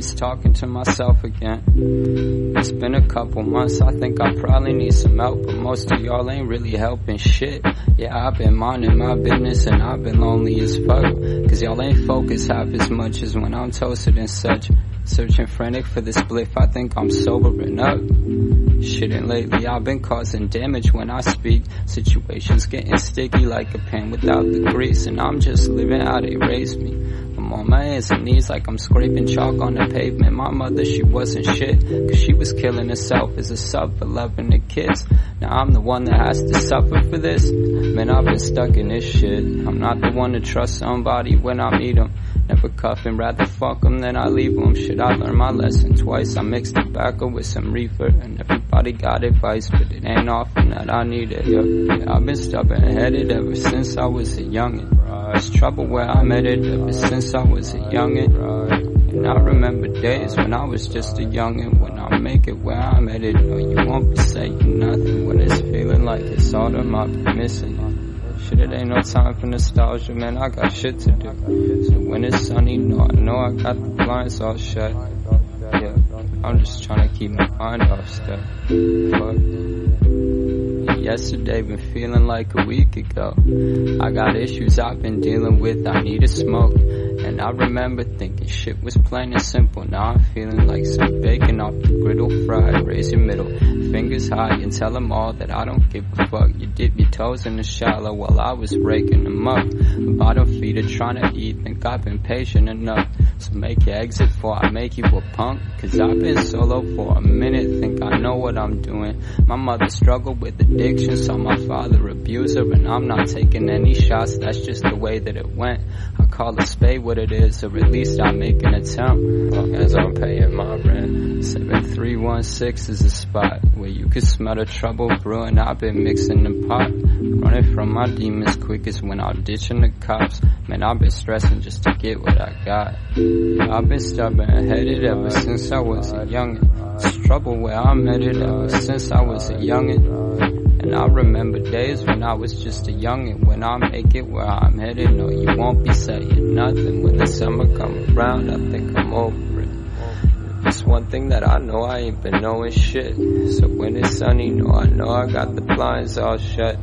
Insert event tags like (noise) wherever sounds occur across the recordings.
Nights talking to myself again. It's been a couple months, I think I probably need some help, but most of y'all ain't really helping shit. Yeah, I've been minding my business and I've been lonely as fuck. Cause y'all ain't focused half as much as when I'm toasted and such. Searching frantic for this spliff, I think I'm sobering up. Shit, and lately I've been causing damage when I speak. Situations getting sticky like a pen without the grease, and I'm just living how they raised me. On my hands and knees like I'm scraping chalk on the pavement. My mother, she wasn't shit, cause she was killing herself as a sub for loving the kids. Now I'm the one that has to suffer for this. Man, I've been stuck in this shit. I'm not the one to trust somebody when I meet them. Never cuff cuffing, rather fuck them than I leave them. Shit, I learned my lesson twice. I mixed tobacco with some reefer, and everybody got advice, but it ain't often that I need it. Yeah I've been stubborn headed ever since I was a youngin'. It's trouble where I'm headed ever since I was a youngin'. And I remember days when I was just a youngin'. When I make it where I'm headed, no, you won't be saying nothing. When it's feeling like it's autumn, I'll be missing. Shit, it ain't no time for nostalgia, man. I got shit to do. So when it's sunny, no, I know I got the blinds all shut. Yeah, I'm just trying to keep my mind off stuff. Fuck. Yesterday been feeling like a week ago. I got issues I've been dealing with. I need a smoke. And I remember thinking shit was plain and simple. Now I'm feeling like some bacon off the griddle fried. Raise your middle fingers high and tell them all that I don't give a fuck. You dip your toes in the shallow while I was raking them up. Bottom feeder trying to eat. Think I've been patient enough. So make your exit before I make you a punk. Cause I've been solo for a minute. Think I know what I'm doing. My mother struggled with addiction. Saw my father abuse her. And I'm not taking any shots. That's just the way that it went. I call a spade what it is, or at least I make an attempt. Long as I'm paying my rent. 7316 is a spot where you can smell the trouble brewing. I've been mixing the pot. Running from my demons quick as when I'm ditching the cops. Man, I've been stressing just to get what I got. I've been stubborn headed ever since I was a youngin'. It's trouble where I'm headed ever since I was a youngin'. And I remember days when I was just a youngin'. When I make it where I'm headed, no, you won't be saying nothing. When the summer come around, I think I'm over it. It's one thing that I know I ain't been knowing shit. So when it's sunny, no, I know I got the blinds all shut.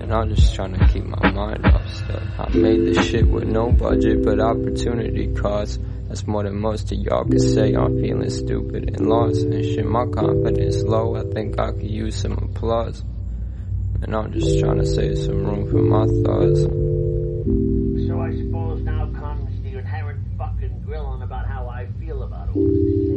And I'm just trying to keep my mind off stuff. I made this shit with no budget, but opportunity cost. That's more than most of y'all could say. I'm feeling stupid and lost and shit. My confidence low. I think I could use some applause. And I'm just trying to save some room for my thoughts. So I suppose now comes the inherent fucking grilling about how I feel about all this.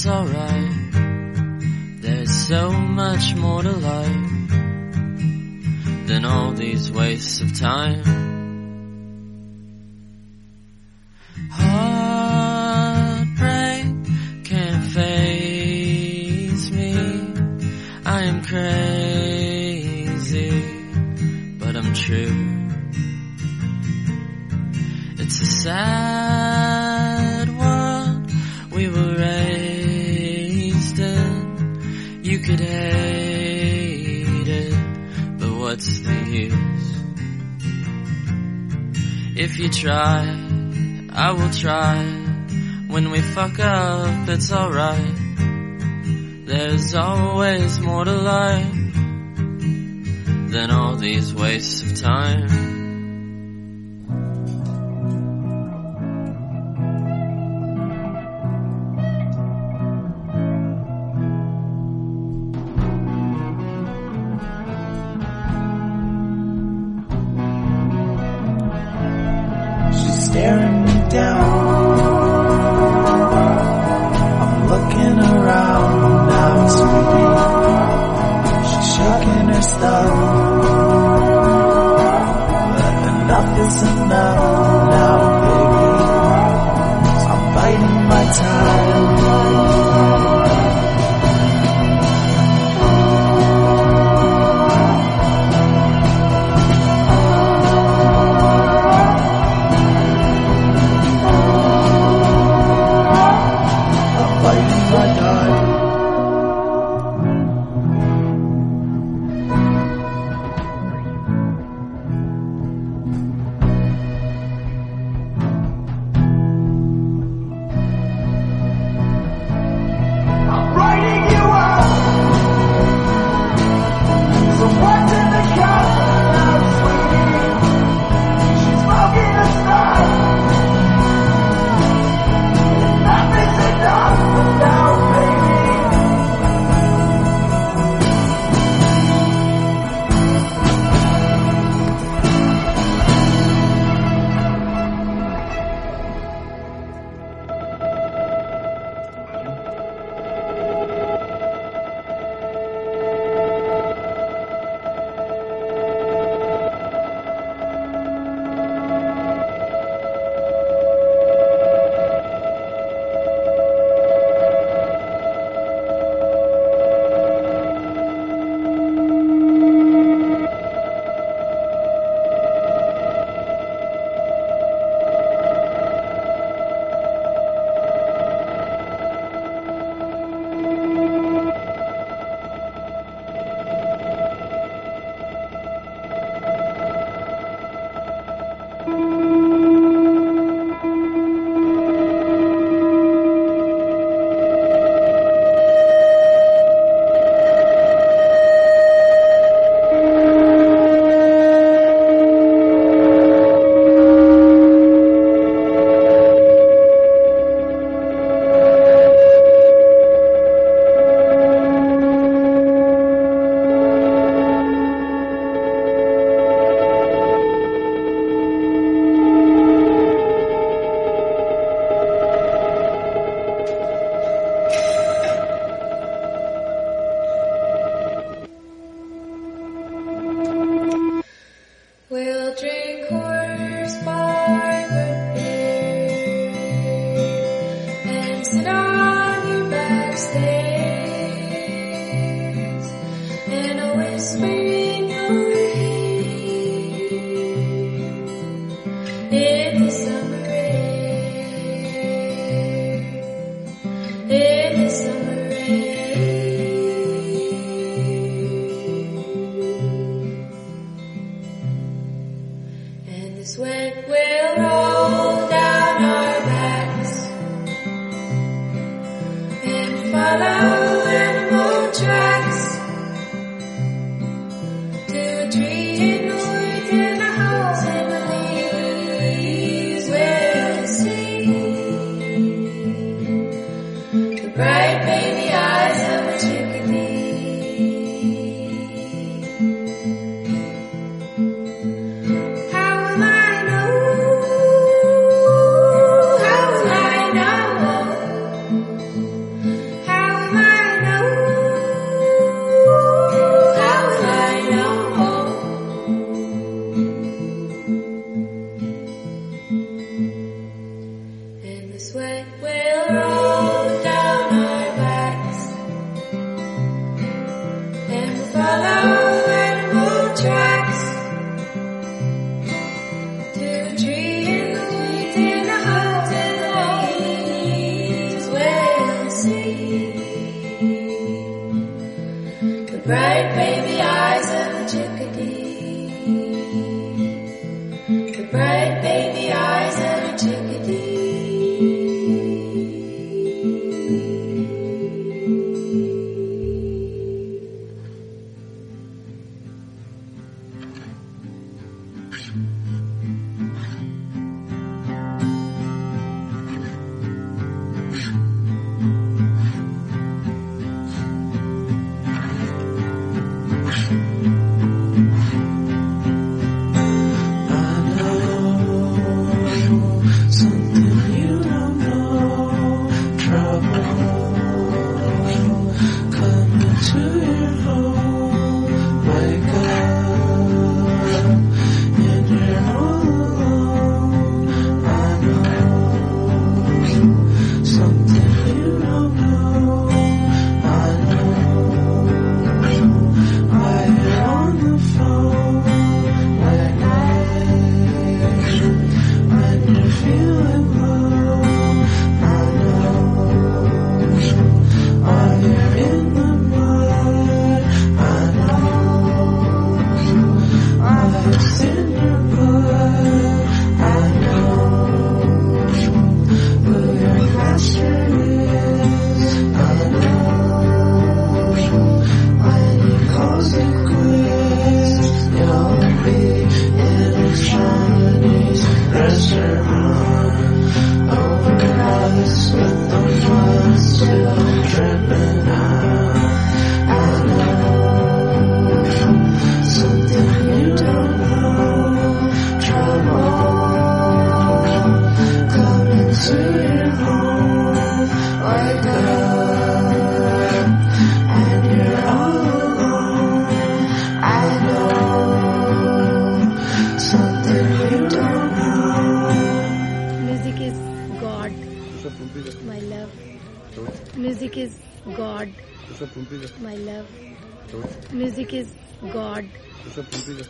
It's alright. There's so much more to life than all these wastes of time. Heartbreak can't phase me. I am crazy, but I'm true. You try, I will try. When we fuck up, it's alright. There's always more to life than all these wastes of time.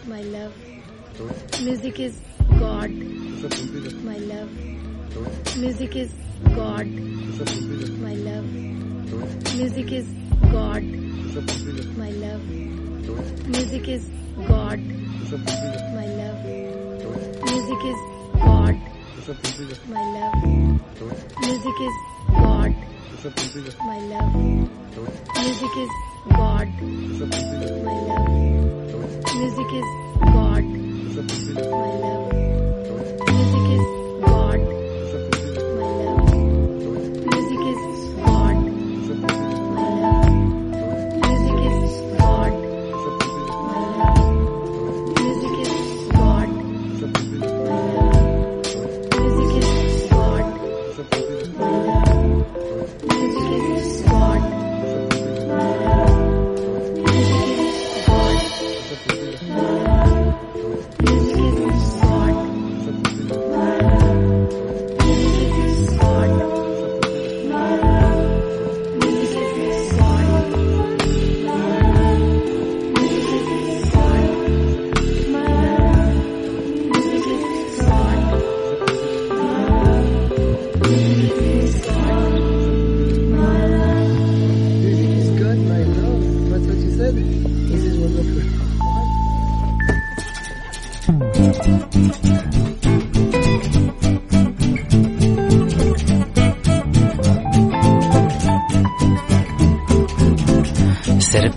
My love. Music is God. My love. Music is God. My love. Music is God. My love. Music is God. My love. Music is God. My love. Music is God. My love. Music is God. My love. Music is God. My love.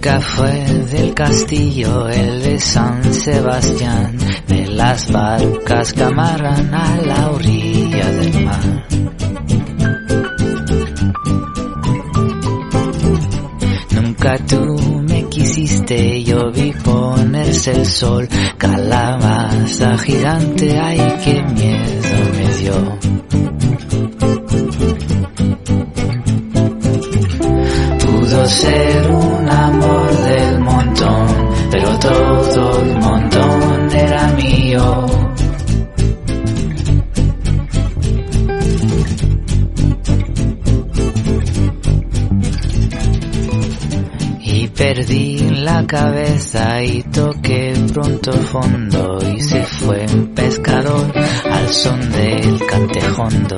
Cerca fue del castillo el de San Sebastián, de las barcas que amarran a la orilla del mar. Nunca tú me quisiste, yo vi ponerse el sol, calabaza gigante, ay qué miedo me dio. Pudo ser cabeza y toqué pronto fondo y se fue un pescador al son del cantejondo.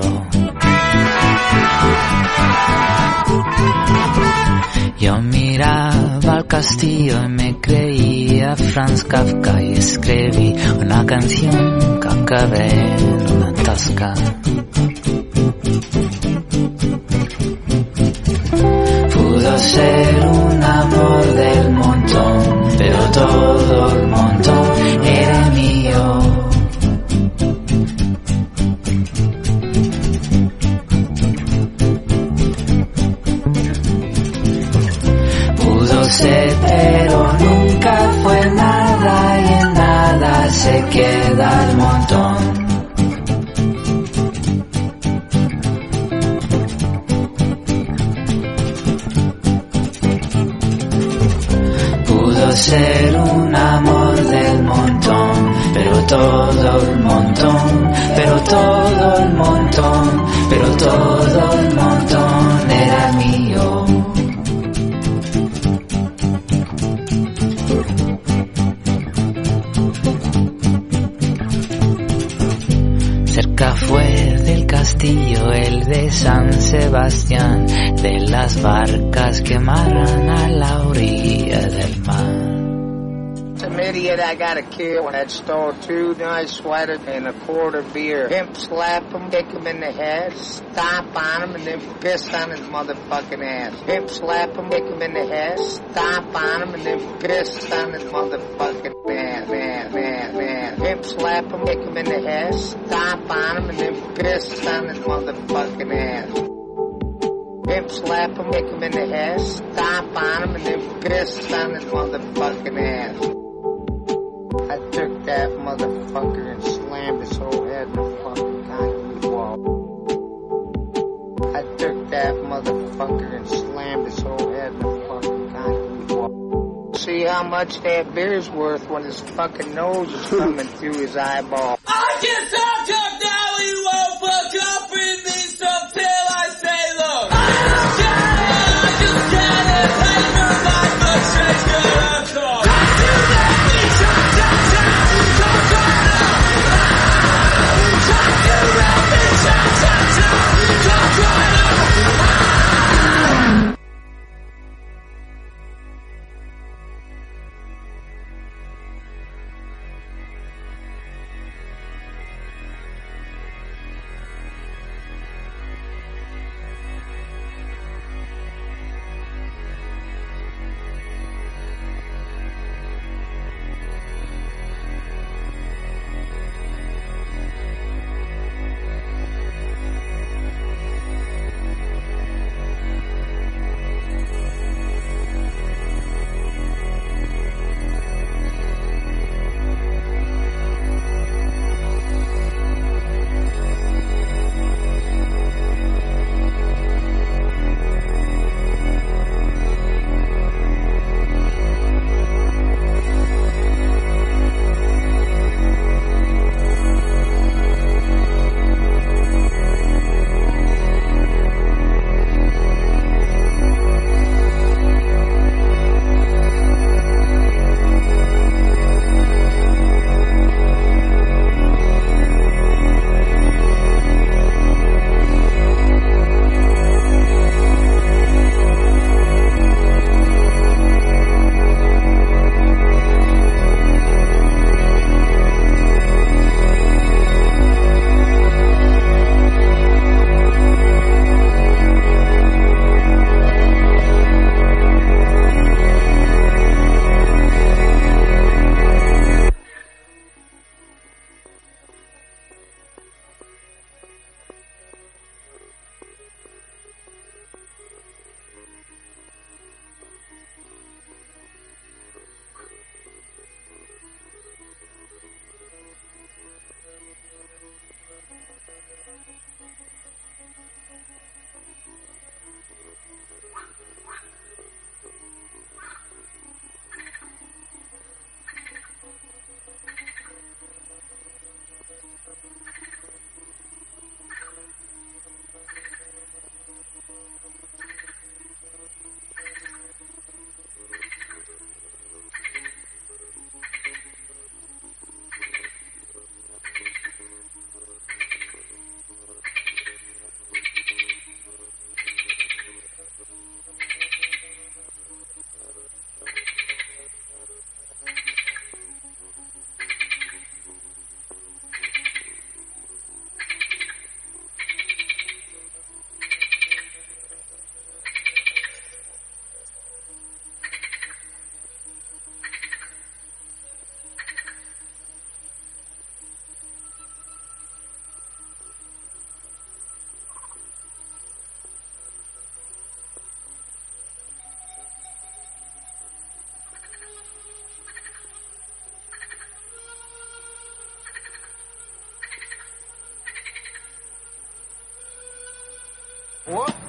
Yo miraba al castillo y me creía Franz Kafka y escribí una canción que acabé en una tasca. Ser un amor del montón, pero todo el montón, pero todo el montón, pero todo el montón era mío. Cerca fue del castillo el de San Sebastián, de las barcas que amarran a la orilla del mar. Idiot I got a kill that stole two nice sweaters and a quart of beer. Pimp slap him, kick him in the head, stomp on him, and then piss on his motherfucking ass. Pimp slap him, kick him in the head, stomp on him, and then piss on his motherfucking ass. Man, man, man. Pimp slap him, kick him in the head, stomp on him, and then piss on his motherfucking ass. Pimp slap him, kick him in the head, stomp on him, and then piss on his motherfucking ass. I took that motherfucker and slammed his whole head in the fucking concrete wall. I took that motherfucker and slammed his whole head in the fucking concrete wall. See how much that beer's worth when his fucking nose is (laughs) coming through his eyeball. I can talk up now, he won't fuck up with me, so till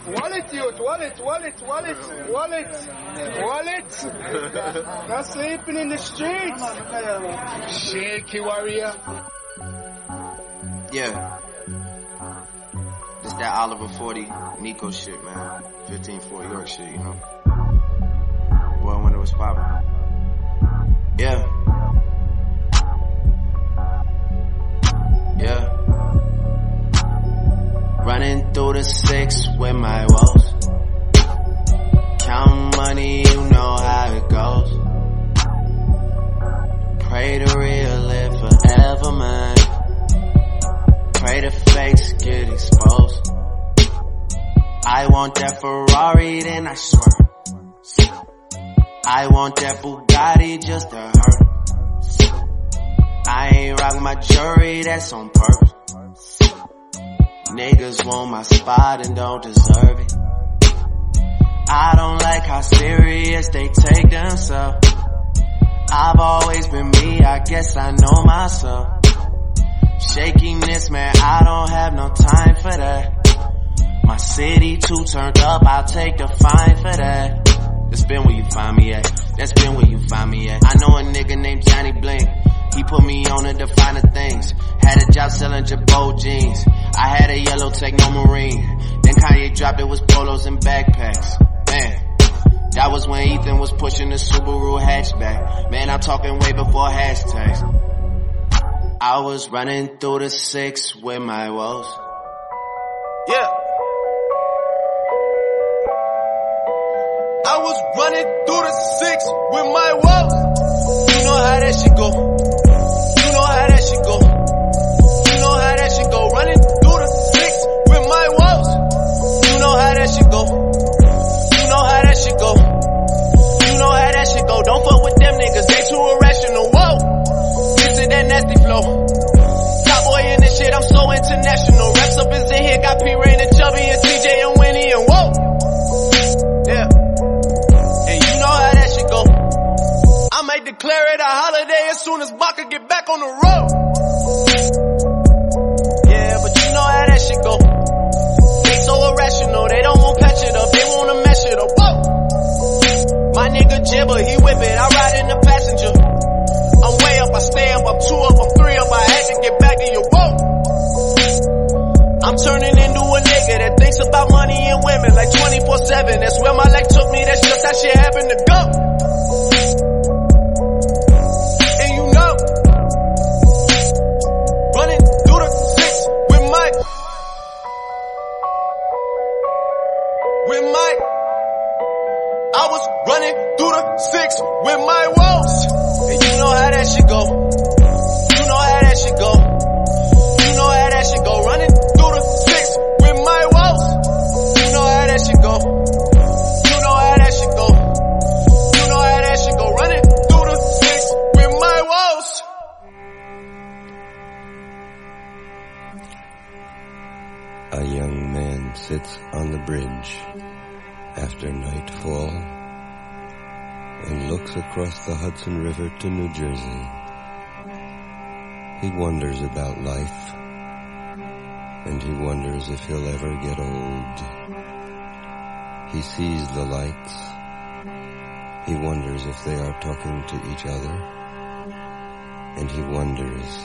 Wallet, youth. Wallet, wallet, wallet, wallet, wallet. Not sleeping in the streets. Shaky warrior. Yeah. This that Oliver 40 Nico shit, man. 1540 York shit, you know. Well, when it was poppin'. My woes. Count money, you know how it goes. Pray the real live forever, man. Pray the fakes get exposed. I want that Ferrari, then I swear. I want that Bugatti just to hurt. I ain't rock my jewelry, that's on purpose. Want my spot and don't deserve it. I don't like how serious they take themselves. I've always been me, I guess I know myself. Shakiness, man, I don't have no time for that. My city too turned up, I'll take the fine for that. That's been where you find me at. That's been where you find me at. I know a nigga named Johnny Bling. He put me on to the things. Had a job selling Girbaud jeans. I had a yellow Techno Marine. Then Kanye dropped it was polos and backpacks. Man. That was when Ethan was pushing the Subaru hatchback. Man, I'm talking way before hashtags. I was running through the six with my woes. Yeah. I was running through the six with my woes. You know how that shit go. My woes. You know how that shit go. You know how that shit go. You know how that shit go. Don't fuck with them niggas. They too irrational. Whoa. This is that nasty flow. Top boy in this shit. I'm so international. Reps up is in here. Got P Reign and Chubby and TJ and Winnie and whoa. Yeah. And you know how that shit go. I might declare it a holiday as soon as Baka get back on the road. My nigga Jibba, he whip it, I ride in the passenger. I'm way up, I stay up, I'm two up, I'm three up, I had to get back in your boat. I'm turning into a nigga that thinks about money and women like 24-7. That's where my life took me, that's just how shit happened to go. River to New Jersey. He wonders about life and he wonders if he'll ever get old. He sees the lights. He wonders if they are talking to each other. And he wonders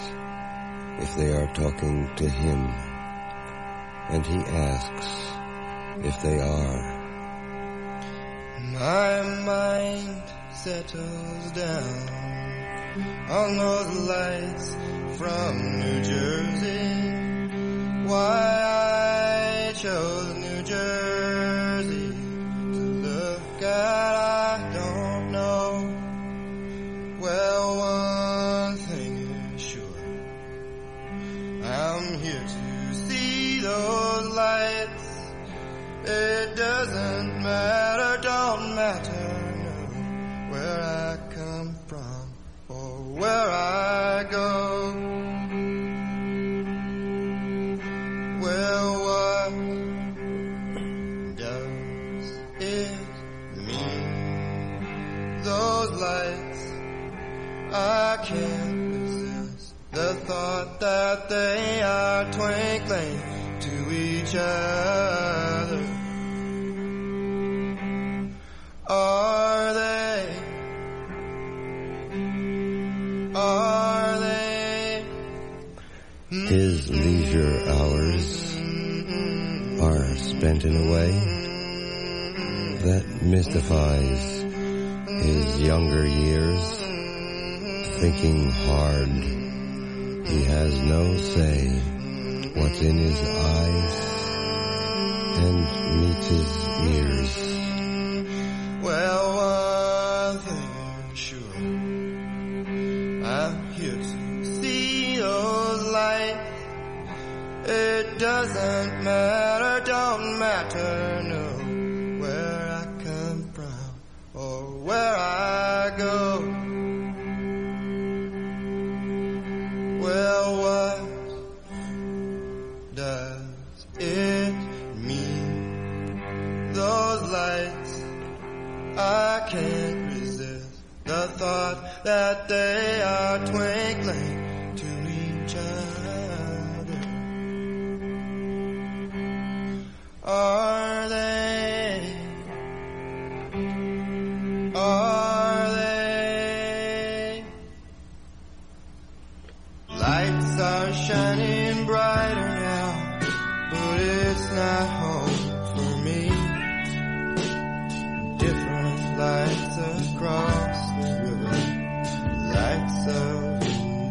if they are talking to him. And he asks if they are. My mind settles down on those lights from New Jersey. Why I chose New Jersey to look at, I don't know. Well, one thing is sure. I'm here to see those lights. It doesn't matter, don't matter, where I come from or where I go. Well, what does it mean? Those lights, I can't resist the thought that they are twinkling to each other. spent in a way that mystifies his younger years, thinking hard. He has no say what's in his eyes and meets his ears.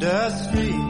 industry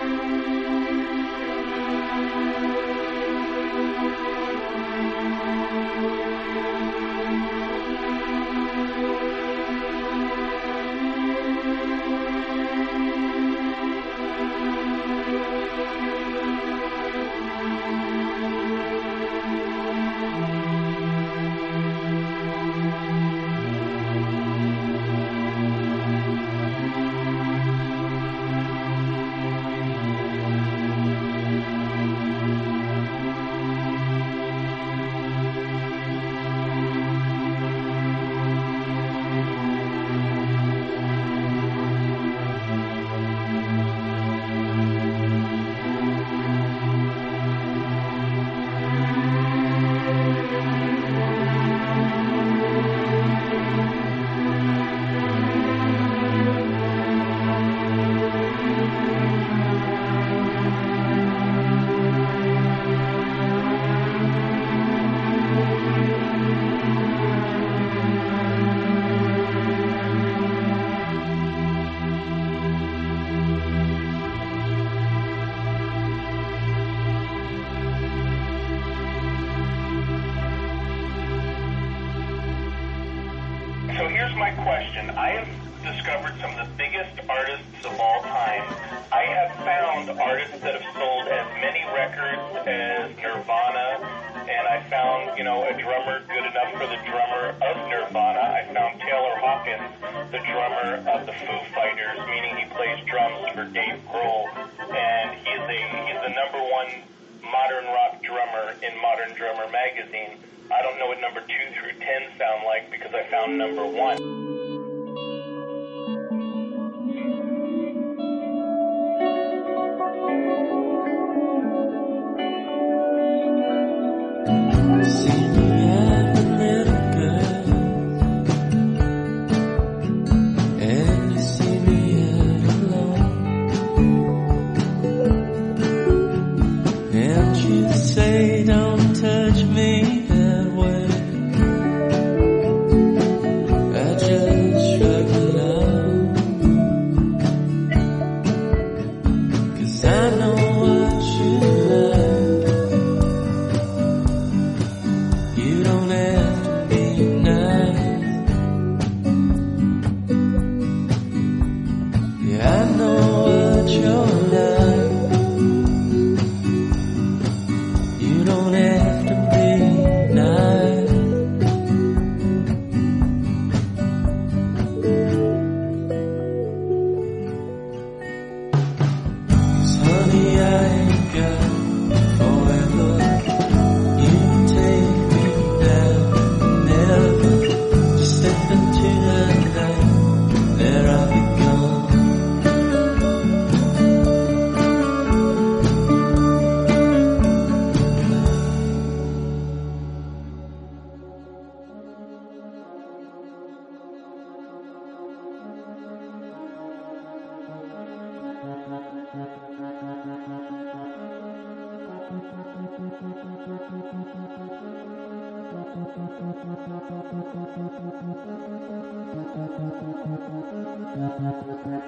Farmer magazine. I don't know what number two through ten sound like because I found number one.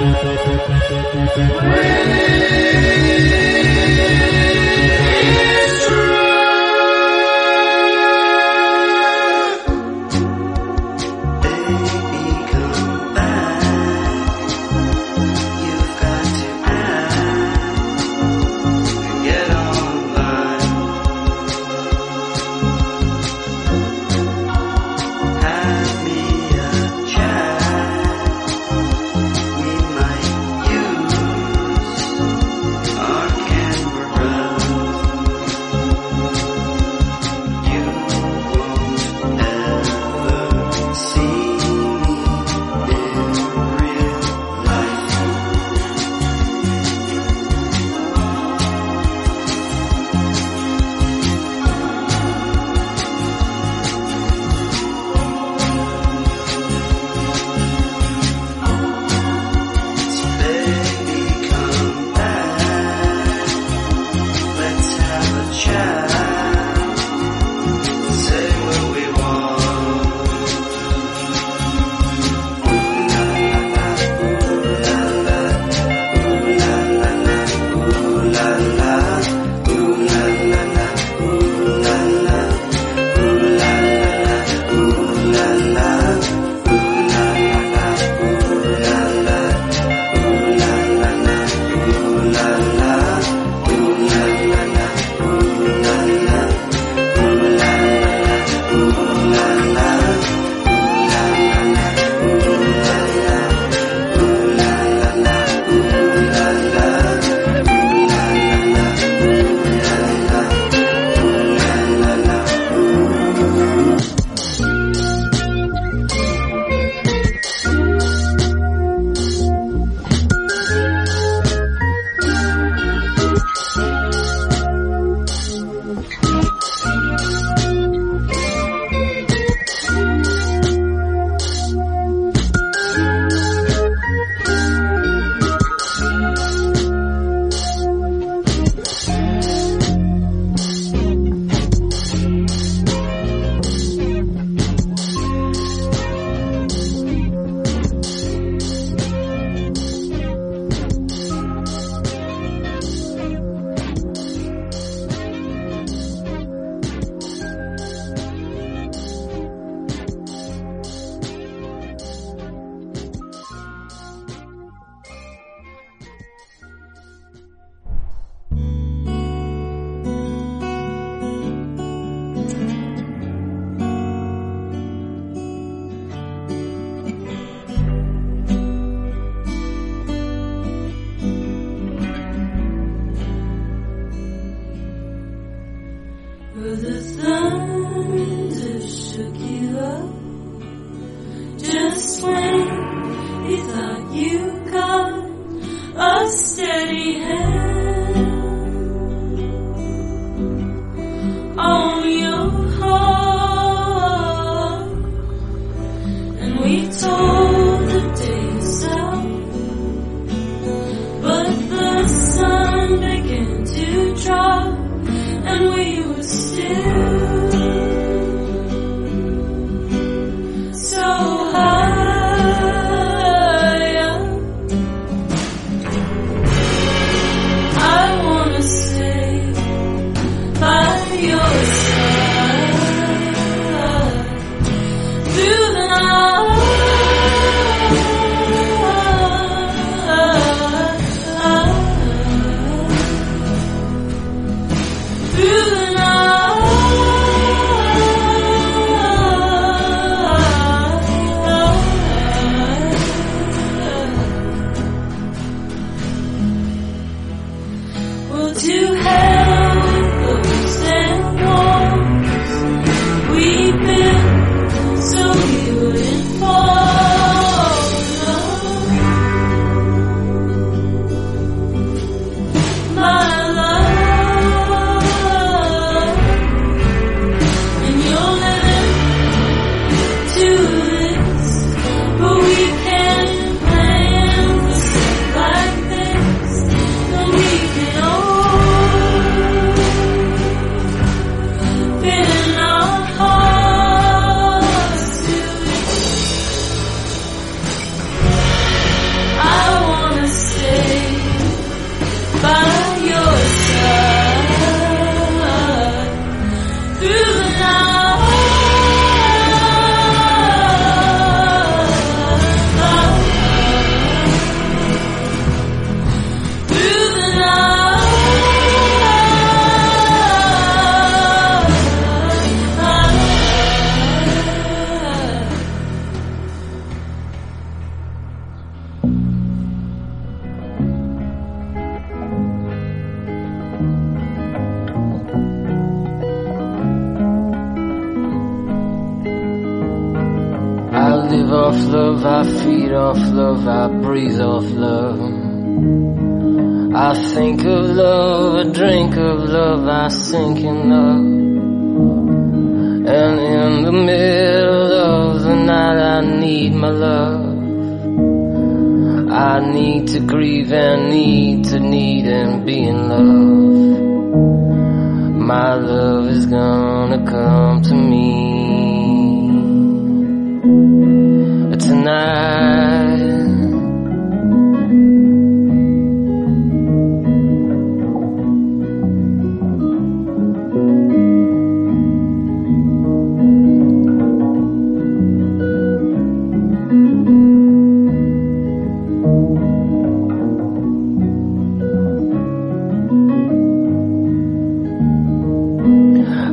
my firm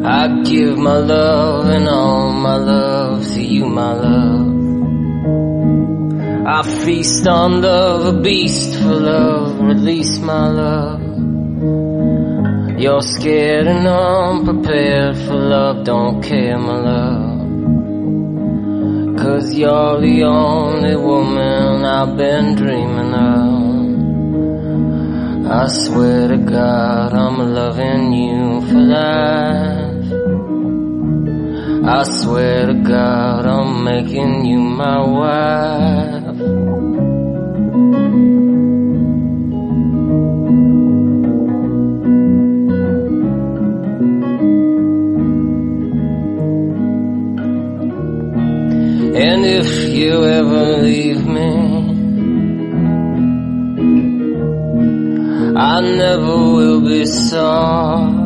I give my love and all my love to you, my love. I feast on love, a beast for love, release my love. You're scared and unprepared for love, don't care, my love. Cause you're the only woman I've been dreaming of. I swear to God, I'm loving you for life. I swear to God, I'm making you my wife. And if you ever leave me, I never will be sorry.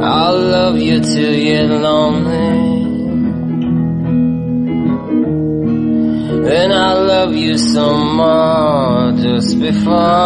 I'll love you till you're lonely. Then I'll love you some more just before.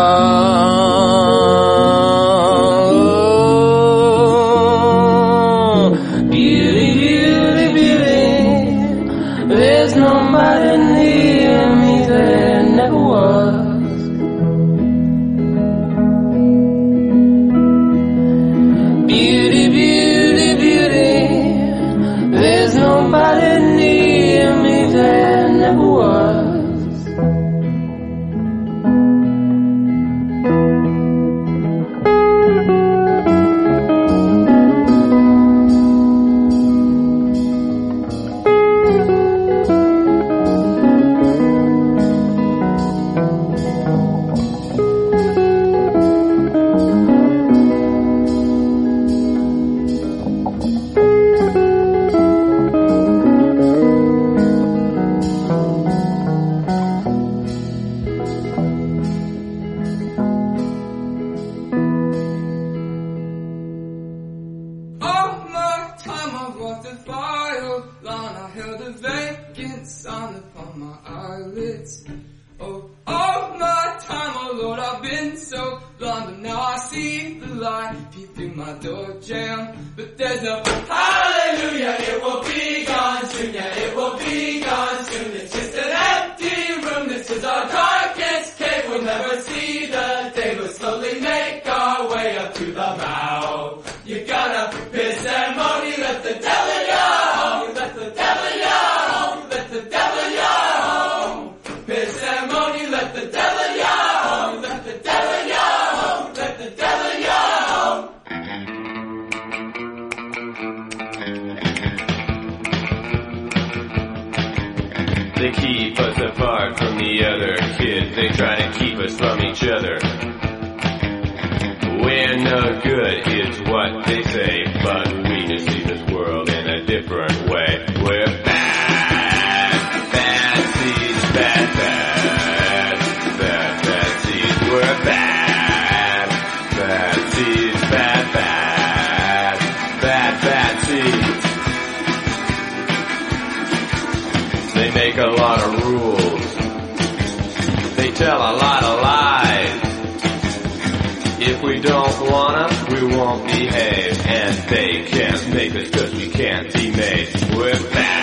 If we don't wanna, we won't behave. And they can't make us cause we can't be made. We're bad.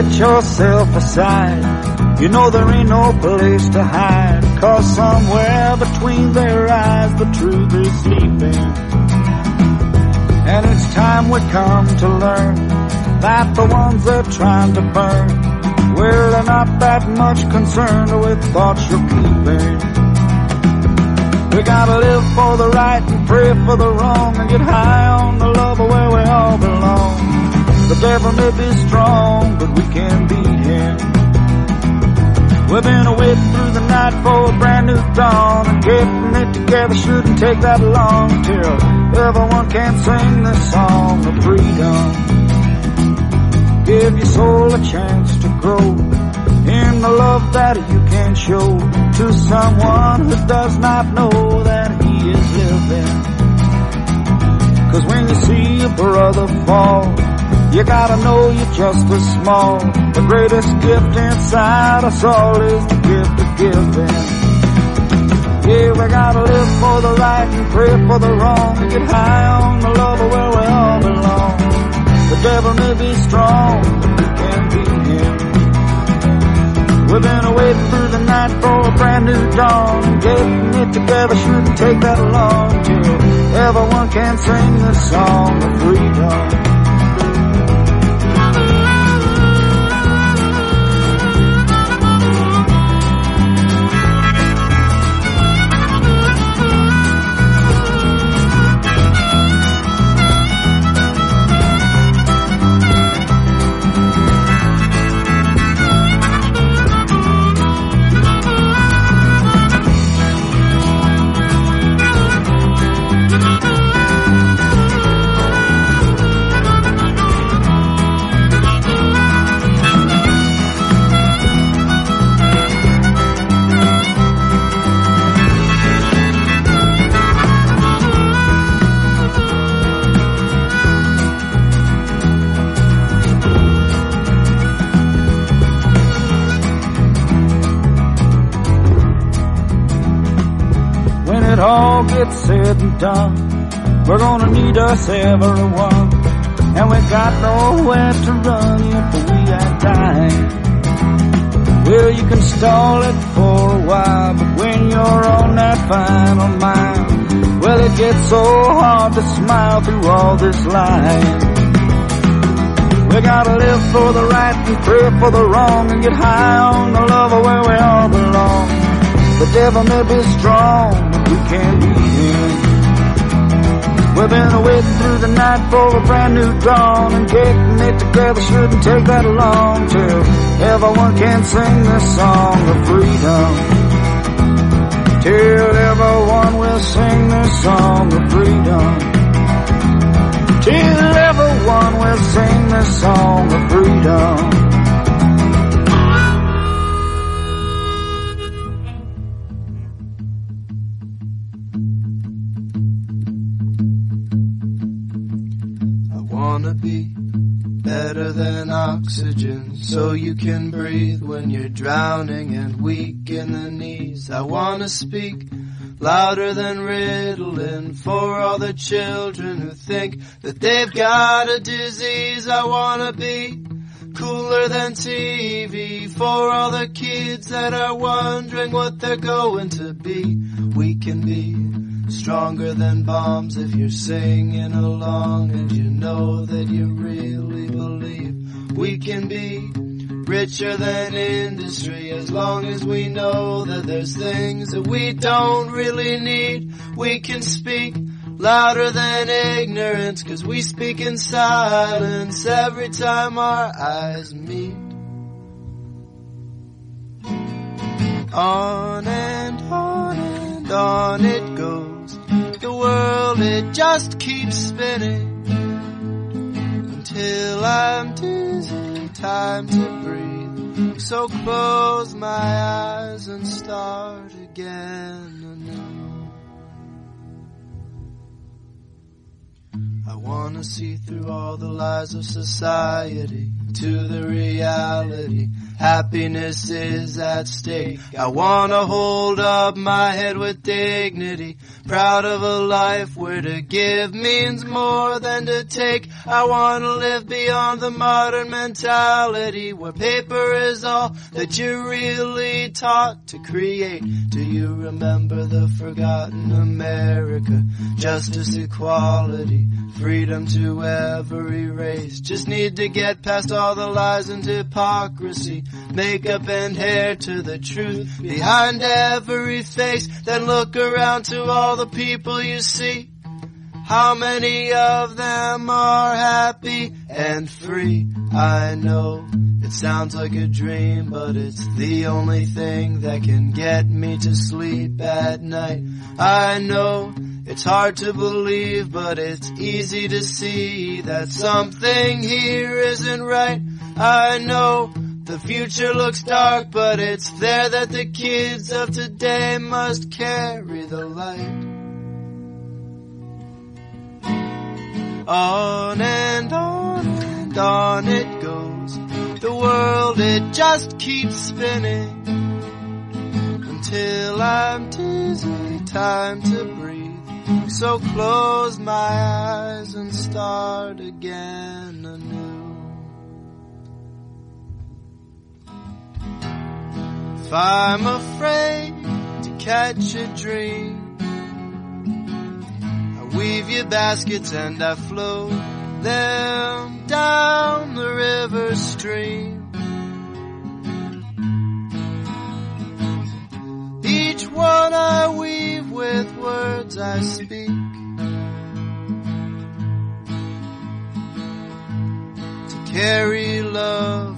Get yourself aside, you know there ain't no place to hide. Cause somewhere between their eyes the truth is sleeping. And it's time we come to learn that the ones they're trying to burn, well, they're not that much concerned with thoughts you're keeping. We gotta live for the right and pray for the wrong and get high on the love of where we all belong. The devil may be strong, but we can beat him. We've been awaiting through the night for a brand new dawn, and getting it together shouldn't take that long till everyone can sing this song of freedom. Give your soul a chance to grow in the love that you can show to someone who does not know that he is living. Cause when you see a brother fall, you gotta know you're just as small. The greatest gift inside us all is the gift of giving. Yeah, we gotta live for the right and pray for the wrong and get high on the love of where we all belong. The devil may be strong, but we can beat him. We've been waiting through the night for a brand new dawn. Getting it together shouldn't take that long till everyone can sing the song of freedom. Need us everyone. And we got nowhere to run if we are dying. Well, you can stall it for a while, but when you're on that final mile, well, it gets so hard to smile through all this lying. We gotta live for the right and pray for the wrong and get high on the love of where we all belong. The devil may be strong, but we can't beat him. We've been waiting through the night for a brand new dawn and getting it together shouldn't take that long till everyone can sing this song of freedom. Till everyone will sing this song of freedom. Till everyone will sing this song of freedom. Be better than oxygen so you can breathe when you're drowning and weak in the knees. I wanna speak louder than Ritalin for all the children who think that they've got a disease. I wanna be cooler than TV for all the kids that are wondering what they're going to be. We can be stronger than bombs if you're singing along and you know that you really believe. We can be richer than industry as long as we know that there's things that we don't really need. We can speak louder than ignorance cause we speak in silence every time our eyes meet. On and on and on it goes. World, it just keeps spinning until I'm dizzy. Time to breathe. So close my eyes and start again anew. I wanna see through all the lies of society to the reality. Happiness is at stake. I wanna hold up my head with dignity. Proud of a life where to give means more than to take. I wanna live beyond the modern mentality where paper is all that you're really taught to create. Do you remember the forgotten America? Justice, equality, freedom to every race. Just need to get past all the lies and hypocrisy. Makeup and hair to the truth behind every face. Then look around to all the people you see. How many of them are happy and free? I know it sounds like a dream, but it's the only thing that can get me to sleep at night. I know it's hard to believe, but it's easy to see that something here isn't right. I know the future looks dark, but it's there that the kids of today must carry the light. On and on and on it goes. The world, it just keeps spinning until I'm dizzy. Time to breathe. So close my eyes and start again anew. If I'm afraid to catch a dream, I weave your baskets and I float them down the river stream. Each one I weave with words I speak. To carry love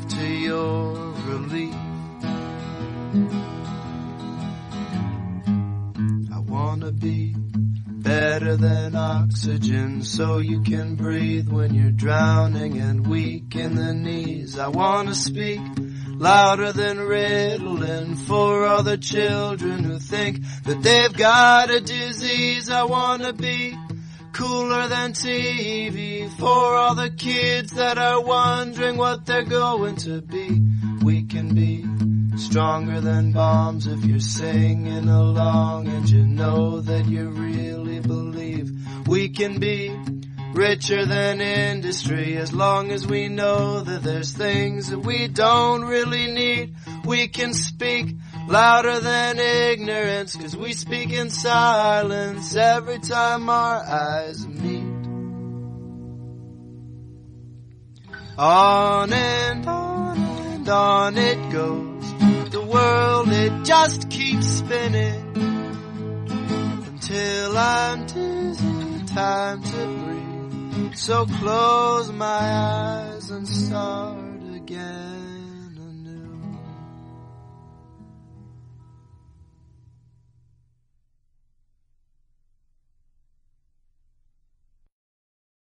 be better than oxygen so you can breathe when you're drowning and weak in the knees. I wanna speak louder than Ritalin for all the children who think that they've got a disease. I wanna be cooler than TV for all the kids that are wondering what they're going to be. Stronger than bombs if you're singing along and you know that you really believe we can be richer than industry as long as we know that there's things that we don't really need. We can speak louder than ignorance cause we speak in silence every time our eyes meet. On and on and on it goes. World it just keeps spinning until I'm dizzy. Time to breathe. So close my eyes and start again.